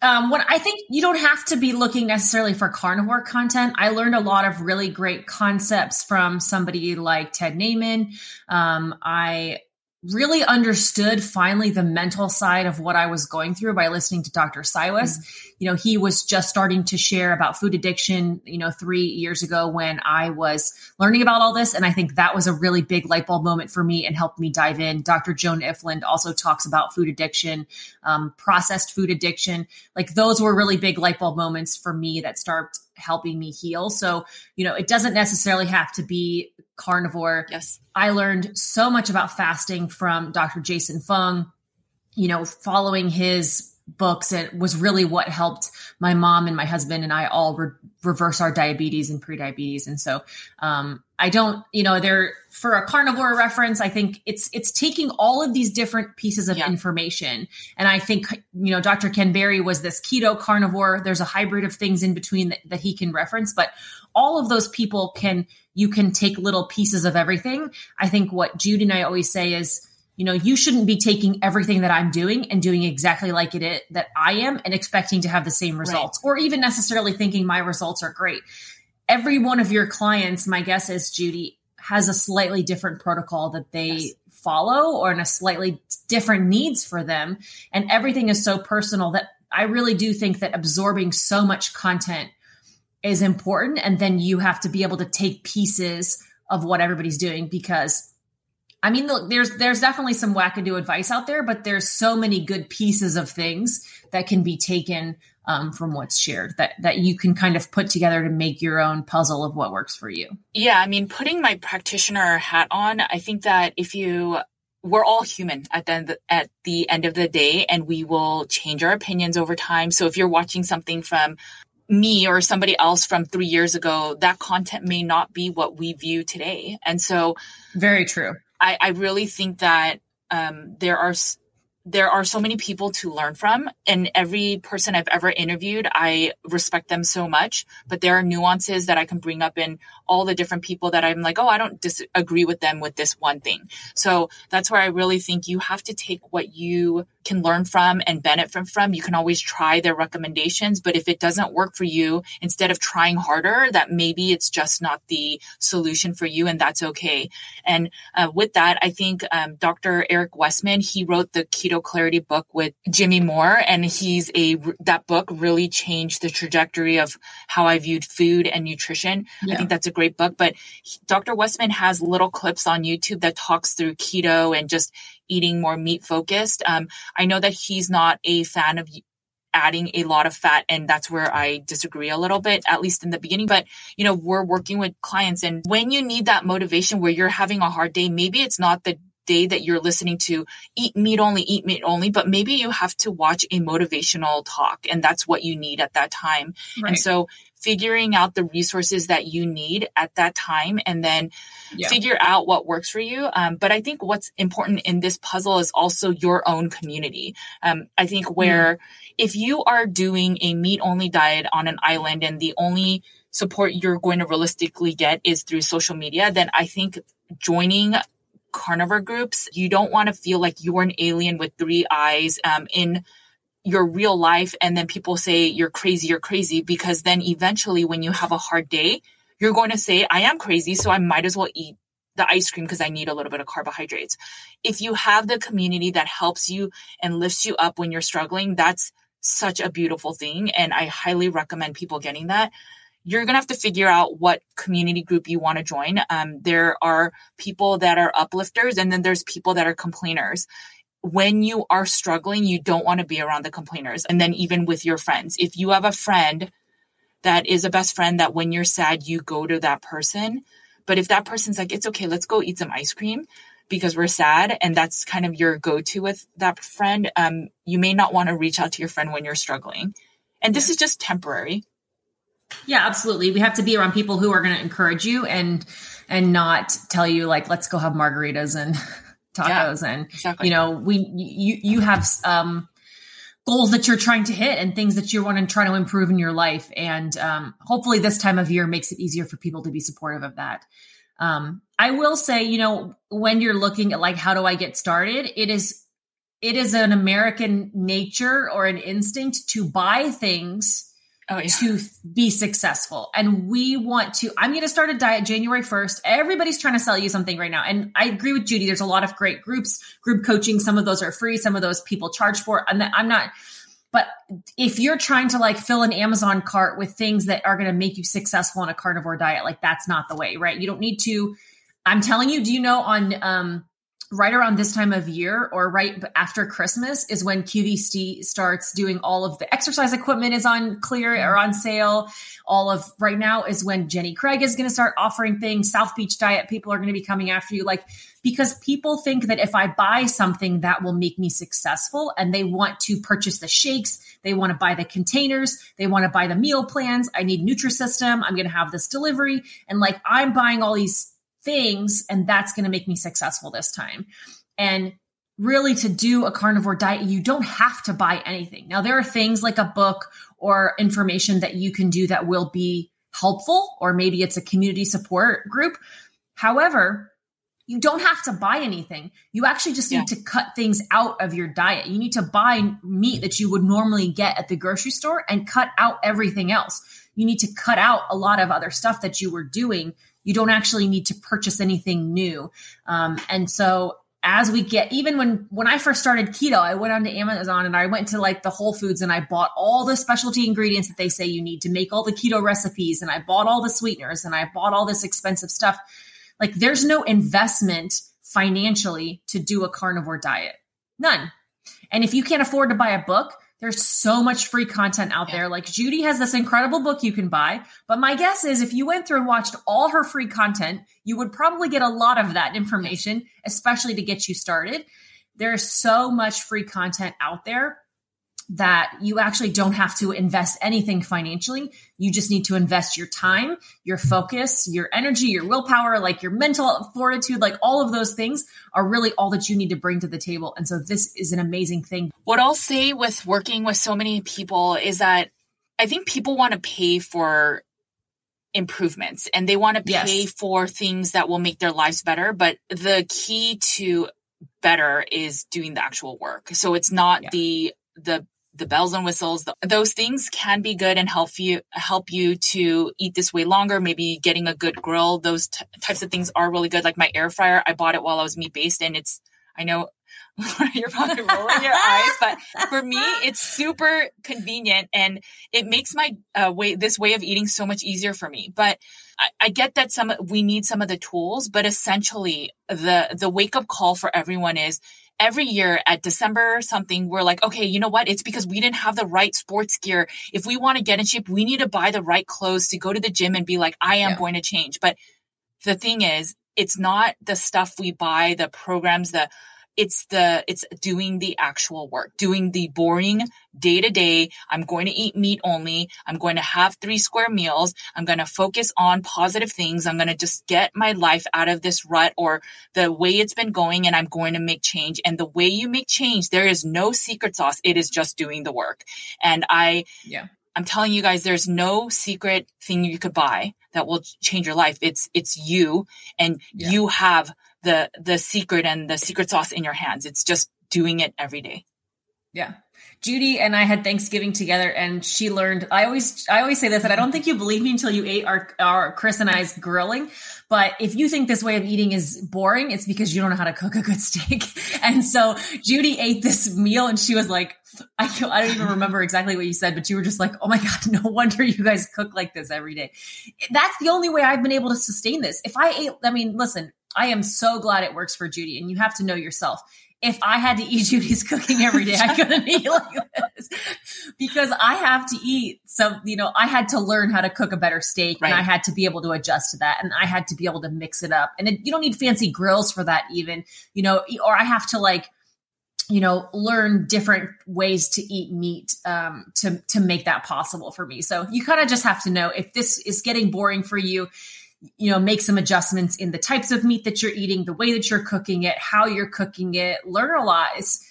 um, when I think you don't have to be looking necessarily for carnivore content. I learned a lot of really great concepts from somebody like Ted Naiman. Um, I really understood finally the mental side of what I was going through by listening to Dr. Cywes. Mm-hmm. You know, he was just starting to share about food addiction, you know, three years ago when I was learning about all this. And I think that was a really big light bulb moment for me and helped me dive in. Dr. Joan Ifland also talks about food addiction, um, processed food addiction. Like those were really big light bulb moments for me that start helping me heal. So, you know, it doesn't necessarily have to be carnivore. Yes. I learned so much about fasting from Dr. Jason Fung, you know, following his books. It was really what helped my mom and my husband and I all re- reverse our diabetes and prediabetes. And so, um, I don't, you know, there for a carnivore reference, I think it's it's taking all of these different pieces of yeah. information. And I think, you know, Dr. Ken Berry was this keto carnivore. There's a hybrid of things in between that, that he can reference, but all of those people can you can take little pieces of everything. I think what Judy and I always say is you know, you shouldn't be taking everything that I'm doing and doing exactly like it is, that I am and expecting to have the same results right. or even necessarily thinking my results are great. Every one of your clients, my guess is Judy, has a slightly different protocol that they yes. follow or in a slightly different needs for them. And everything is so personal that I really do think that absorbing so much content is important. And then you have to be able to take pieces of what everybody's doing because I mean, look, there's there's definitely some wackadoo advice out there, but there's so many good pieces of things that can be taken um, from what's shared that that you can kind of put together to make your own puzzle of what works for you. Yeah, I mean, putting my practitioner hat on, I think that if you we're all human at the at the end of the day, and we will change our opinions over time. So if you're watching something from me or somebody else from three years ago, that content may not be what we view today. And so, very true. I, I really think that um, there are there are so many people to learn from and every person i've ever interviewed i respect them so much but there are nuances that i can bring up in all the different people that i'm like oh i don't disagree with them with this one thing so that's where i really think you have to take what you can learn from and benefit from. You can always try their recommendations, but if it doesn't work for you, instead of trying harder, that maybe it's just not the solution for you, and that's okay. And uh, with that, I think um, Dr. Eric Westman he wrote the Keto Clarity book with Jimmy Moore, and he's a that book really changed the trajectory of how I viewed food and nutrition. Yeah. I think that's a great book. But Dr. Westman has little clips on YouTube that talks through keto and just eating more meat focused. Um, I know that he's not a fan of adding a lot of fat and that's where I disagree a little bit at least in the beginning but you know we're working with clients and when you need that motivation where you're having a hard day maybe it's not the day that you're listening to eat meat only eat meat only but maybe you have to watch a motivational talk and that's what you need at that time right. and so figuring out the resources that you need at that time and then yeah. figure out what works for you. Um, but I think what's important in this puzzle is also your own community. Um, I think where mm. if you are doing a meat only diet on an island and the only support you're going to realistically get is through social media, then I think joining carnivore groups, you don't want to feel like you're an alien with three eyes um, in your real life and then people say you're crazy, you're crazy, because then eventually when you have a hard day, you're going to say, I am crazy, so I might as well eat the ice cream because I need a little bit of carbohydrates. If you have the community that helps you and lifts you up when you're struggling, that's such a beautiful thing. And I highly recommend people getting that. You're going to have to figure out what community group you want to join. Um, there are people that are uplifters and then there's people that are complainers when you are struggling, you don't want to be around the complainers. And then even with your friends, if you have a friend that is a best friend that when you're sad, you go to that person. But if that person's like, it's okay, let's go eat some ice cream because we're sad and that's kind of your go-to with that friend, um, you may not want to reach out to your friend when you're struggling. And this yeah. is just temporary. Yeah, absolutely. We have to be around people who are going to encourage you and and not tell you like let's go have margaritas and tacos yeah, and exactly. you know we you you have um goals that you're trying to hit and things that you want to try to improve in your life and um, hopefully this time of year makes it easier for people to be supportive of that um, i will say you know when you're looking at like how do i get started it is it is an american nature or an instinct to buy things oh, yeah. to be successful. And we want to, I'm going to start a diet January 1st. Everybody's trying to sell you something right now. And I agree with Judy. There's a lot of great groups, group coaching. Some of those are free. Some of those people charge for. And I'm not, but if you're trying to like fill an Amazon cart with things that are going to make you successful on a carnivore diet, like that's not the way, right? You don't need to, I'm telling you, do you know on, um, right around this time of year or right after Christmas is when QVC starts doing all of the exercise equipment is on clear or mm-hmm. on sale. All of right now is when Jenny Craig is going to start offering things. South Beach Diet people are going to be coming after you. Like, because people think that if I buy something that will make me successful and they want to purchase the shakes, they want to buy the containers, they want to buy the meal plans. I need Nutrisystem. I'm going to have this delivery. And like, I'm buying all these things and that's going to make me successful this time. And really to do a carnivore diet, you don't have to buy anything. Now, there are things like a book or information that you can do that will be helpful, or maybe it's a community support group. However, you don't have to buy anything. You actually just need yeah. to cut things out of your diet. You need to buy meat that you would normally get at the grocery store and cut out everything else. You need to cut out a lot of other stuff that you were doing you don't actually need to purchase anything new. Um, and so as we get even when when I first started keto, I went onto Amazon and I went to like the Whole Foods and I bought all the specialty ingredients that they say you need to make all the keto recipes and I bought all the sweeteners and I bought all this expensive stuff. Like there's no investment financially to do a carnivore diet. None. And if you can't afford to buy a book, there's so much free content out there. Like Judy has this incredible book you can buy. But my guess is if you went through and watched all her free content, you would probably get a lot of that information, especially to get you started. There's so much free content out there that you actually don't have to invest anything financially. You just need to invest your time, your focus, your energy, your willpower, like your mental fortitude, like all of those things are really all that you need to bring to the table. And so this is an amazing thing. What I'll say with working with so many people is that I think people want to pay for improvements and they want to pay yes. for things that will make their lives better. But the key to better is doing the actual work. So it's not yeah. the the the bells and whistles, the, those things can be good and help you help you to eat this way longer. Maybe getting a good grill, those t- types of things are really good. Like my air fryer, I bought it while I was meat based, and it's I know you're probably rolling your eyes, but for me, it's super convenient and it makes my uh, way this way of eating so much easier for me. But I, I get that some we need some of the tools, but essentially the the wake up call for everyone is every year at December or something, we're like, okay, you know what? It's because we didn't have the right sports gear. If we want to get in shape, we need to buy the right clothes to go to the gym and be like, I am yeah. going to change. But the thing is, it's not the stuff we buy, the programs, the it's the it's doing the actual work doing the boring day to day. I'm going to eat meat only. I'm going to have three square meals. I'm going to focus on positive things. I'm going to just get my life out of this rut or the way it's been going and i'm going to make change. And the way you make change there is no secret sauce. It is just doing the work. And i yeah. I'm telling you guys, there's no secret thing you could buy that will change your life. It's, it's you and yeah. you have the the secret and the secret sauce in your hands. It's just doing it every day. Yeah. Judy and I had Thanksgiving together and she learned I always I always say this and I don't think you believe me until you ate our our Chris and I's grilling. But if you think this way of eating is boring, it's because you don't know how to cook a good steak. And so Judy ate this meal and she was like, I, I don't even remember exactly what you said, but you were just like, oh my God, no wonder you guys cook like this every day. That's the only way I've been able to sustain this. If I ate, I mean, listen, I am so glad it works for Judy. And you have to know yourself. If I had to eat Judy's cooking every day, I couldn't eat like this because I have to eat So, you know, I had to learn how to cook a better steak right. and I had to be able to adjust to that and I had to be able to mix it up. And it, you don't need fancy grills for that, even, you know, or I have to like, you know learn different ways to eat meat um, to to make that possible for me so you kind of just have to know if this is getting boring for you you know, make some adjustments in the types of meat that you're eating, the way that you're cooking it, how you're cooking it, learn a lot. It's,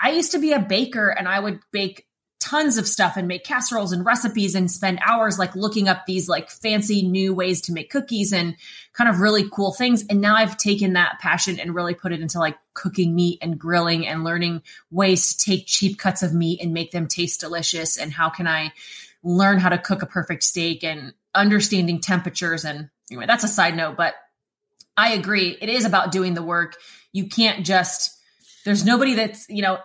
I used to be a baker and I would bake tons of stuff and make casseroles and recipes and spend hours like looking up these like fancy new ways to make cookies and kind of really cool things. And now I've taken that passion and really put it into like cooking meat and grilling and learning ways to take cheap cuts of meat and make them taste delicious. And how can I learn how to cook a perfect steak and understanding temperatures and anyway, that's a side note, but I agree. It is about doing the work. You can't just, there's nobody that's, you know,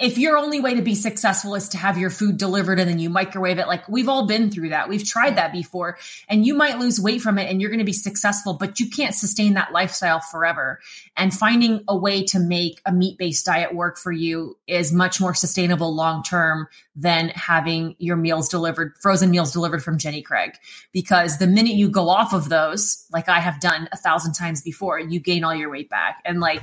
if your only way to be successful is to have your food delivered and then you microwave it, like we've all been through that. We've tried that before and you might lose weight from it and you're going to be successful, but you can't sustain that lifestyle forever. And finding a way to make a meat based diet work for you is much more sustainable long term than having your meals delivered, frozen meals delivered from Jenny Craig. Because the minute you go off of those, like I have done a thousand times before, you gain all your weight back. And like,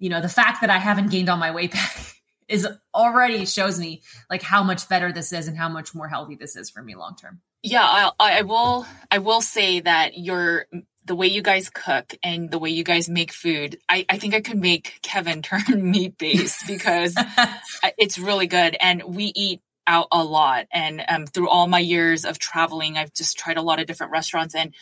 you know, the fact that I haven't gained all my weight back is already shows me like how much better this is and how much more healthy this is for me long term. Yeah, I, I will. I will say that your the way you guys cook and the way you guys make food, I, I think I could make Kevin turn meat based because it's really good. And we eat out a lot. And um, through all my years of traveling, I've just tried a lot of different restaurants and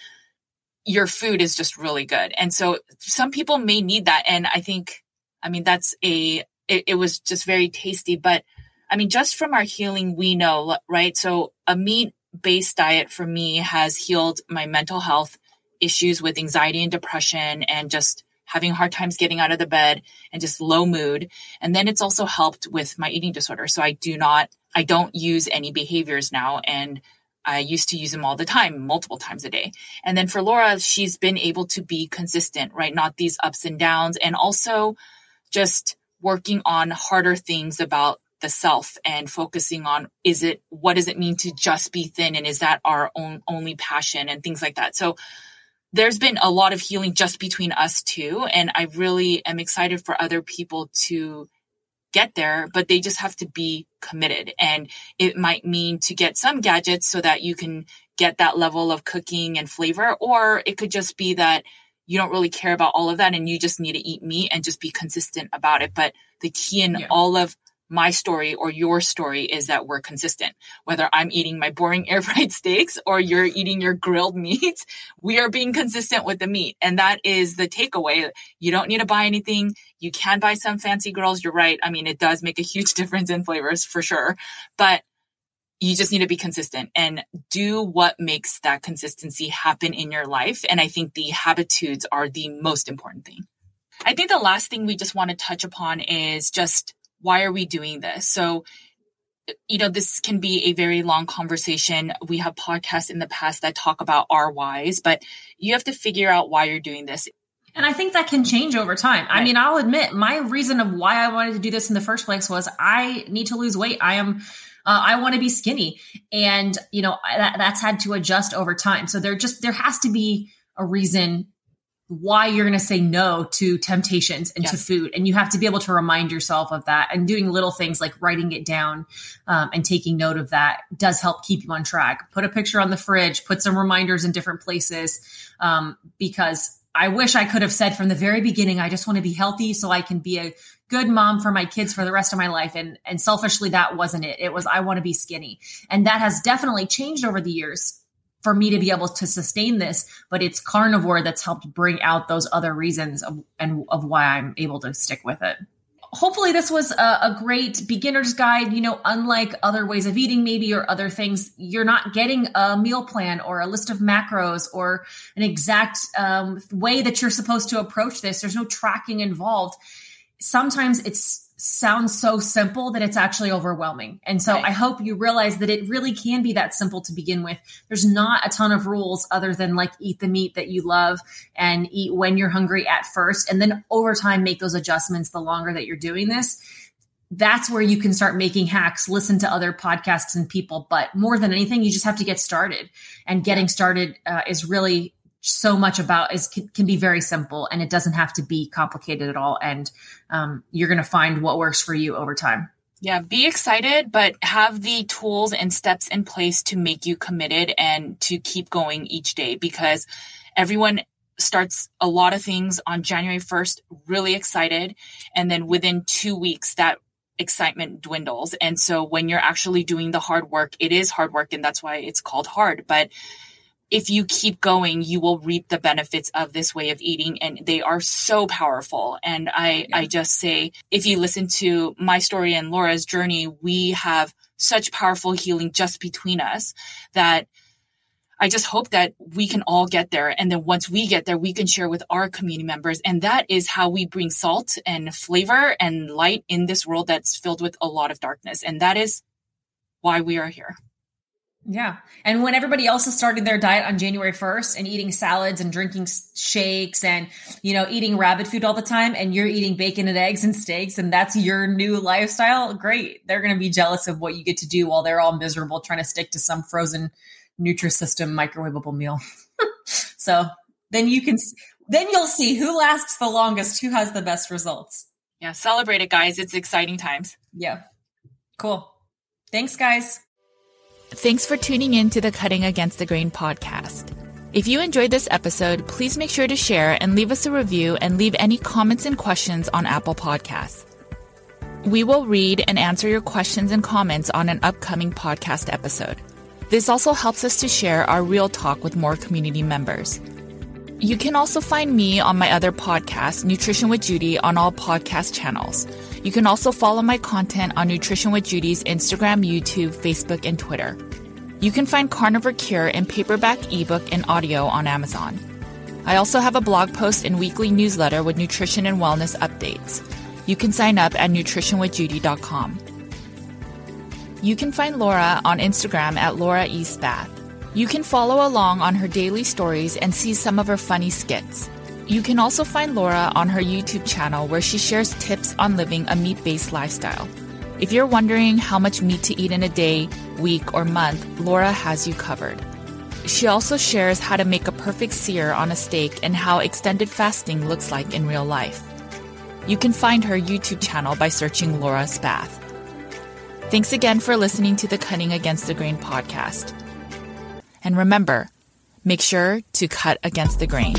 your food is just really good. And so some people may need that. And I think, I mean, that's a it, it was just very tasty. But I mean, just from our healing, we know, right? So a meat based diet for me has healed my mental health issues with anxiety and depression and just having hard times getting out of the bed and just low mood. And then it's also helped with my eating disorder. So I do not, I don't use any behaviors now. And I used to use them all the time, multiple times a day. And then for Laura, she's been able to be consistent, right? Not these ups and downs. And also just working on harder things about the self and focusing on is it what does it mean to just be thin? And is that our own only passion and things like that. So there's been a lot of healing just between us two. And i really am excited for other people to get there but they just have to be committed. And it might mean to get some gadgets so that you can get that level of cooking and flavor or it could just be that you don't really care about all of that and you just need to eat meat and just be consistent about it. But the key in yeah. all of my story or your story is that we're consistent. Whether I'm eating my boring air fried steaks or you're eating your grilled meats, we are being consistent with the meat. And that is the takeaway. You don't need to buy anything. You can buy some fancy grills. You're right. I mean, it does make a huge difference in flavors for sure. But you just need to be consistent and do what makes that consistency happen in your life. And I think the habitudes are the most important thing. I think the last thing we just want to touch upon is just why are we doing this? So, you know, this can be a very long conversation. We have podcasts in the past that talk about our whys, but you have to figure out why you're doing this. And I think that can change over time. Right. I mean, I'll admit my reason of why I wanted to do this in the first place was I need to lose weight. I am uh, I want to be skinny. And, you know, that, that's had to adjust over time. So there just, there has to be a reason why you're going to say no to temptations and yes. to food. And you have to be able to remind yourself of that and doing little things like writing it down um, and taking note of that does help keep you on track. Put a picture on the fridge, put some reminders in different places um, because I wish I could have said from the very beginning, I just want to be healthy so I can be a good mom for my kids for the rest of my life. And, and selfishly, that wasn't it. It was, I want to be skinny. And that has definitely changed over the years for me to be able to sustain this, but it's carnivore that's helped bring out those other reasons of, and of why I'm able to stick with it. Hopefully this was a, a great beginner's guide. You know, unlike other ways of eating, maybe or other things, you're not getting a meal plan or a list of macros or an exact um, way that you're supposed to approach this. There's no tracking involved sometimes it sounds so simple that it's actually overwhelming. And so right. I hope you realize that it really can be that simple to begin with. There's not a ton of rules other than like eat the meat that you love and eat when you're hungry at first. And then over time, make those adjustments the longer that you're doing this. That's where you can start making hacks, listen to other podcasts and people. But more than anything, you just have to get started. And getting started uh, is really so much about is can, can, be very simple and it doesn't have to be complicated at all. And um, you're going to find what works for you over time. Yeah be excited but have the tools and steps in place to make you committed and to keep going each day because everyone starts a lot of things on january 1st really excited. And then within two weeks that excitement dwindles. And so when you're actually doing the hard work it is hard work and that's why it's called hard. But if you keep going, you will reap the benefits of this way of eating. And they are so powerful. And I, yeah. I just say, if you listen to my story and Laura's journey, we have such powerful healing just between us that I just hope that we can all get there. And then once we get there, we can share with our community members. And that is how we bring salt and flavor and light in this world that's filled with a lot of darkness. And that is why we are here. Yeah. And when everybody else is starting their diet on January 1st and eating salads and drinking shakes and, you know, eating rabbit food all the time and you're eating bacon and eggs and steaks and that's your new lifestyle, great. They're going to be jealous of what you get to do while they're all miserable trying to stick to some frozen Nutrisystem microwavable meal. so then you can, then you'll see who lasts the longest, who has the best results. Yeah. Celebrate it, guys. It's exciting times. Yeah. Cool. Thanks, guys. Thanks for tuning in to the Cutting Against the Grain podcast. If you enjoyed this episode, please make sure to share and leave us a review and leave any comments and questions on Apple Podcasts. We will read and answer your questions and comments on an upcoming podcast episode. This also helps us to share our real talk with more community members. You can also find me on my other podcast, Nutrition with Judy, on all podcast channels. You can also follow my content on Nutrition with Judy's Instagram, YouTube, Facebook, and Twitter. You can find Carnivore Cure in paperback, ebook, and audio on Amazon. I also have a blog post and weekly newsletter with nutrition and wellness updates. You can sign up at nutritionwithjudy.com. You can find Laura on Instagram at Laura Eastbath. You can follow along on her daily stories and see some of her funny skits. You can also find Laura on her YouTube channel where she shares tips on living a meat based lifestyle. If you're wondering how much meat to eat in a day, week, or month, Laura has you covered. She also shares how to make a perfect sear on a steak and how extended fasting looks like in real life. You can find her YouTube channel by searching Laura Spath. Thanks again for listening to the Cutting Against the Grain podcast. And remember, make sure to cut against the grain.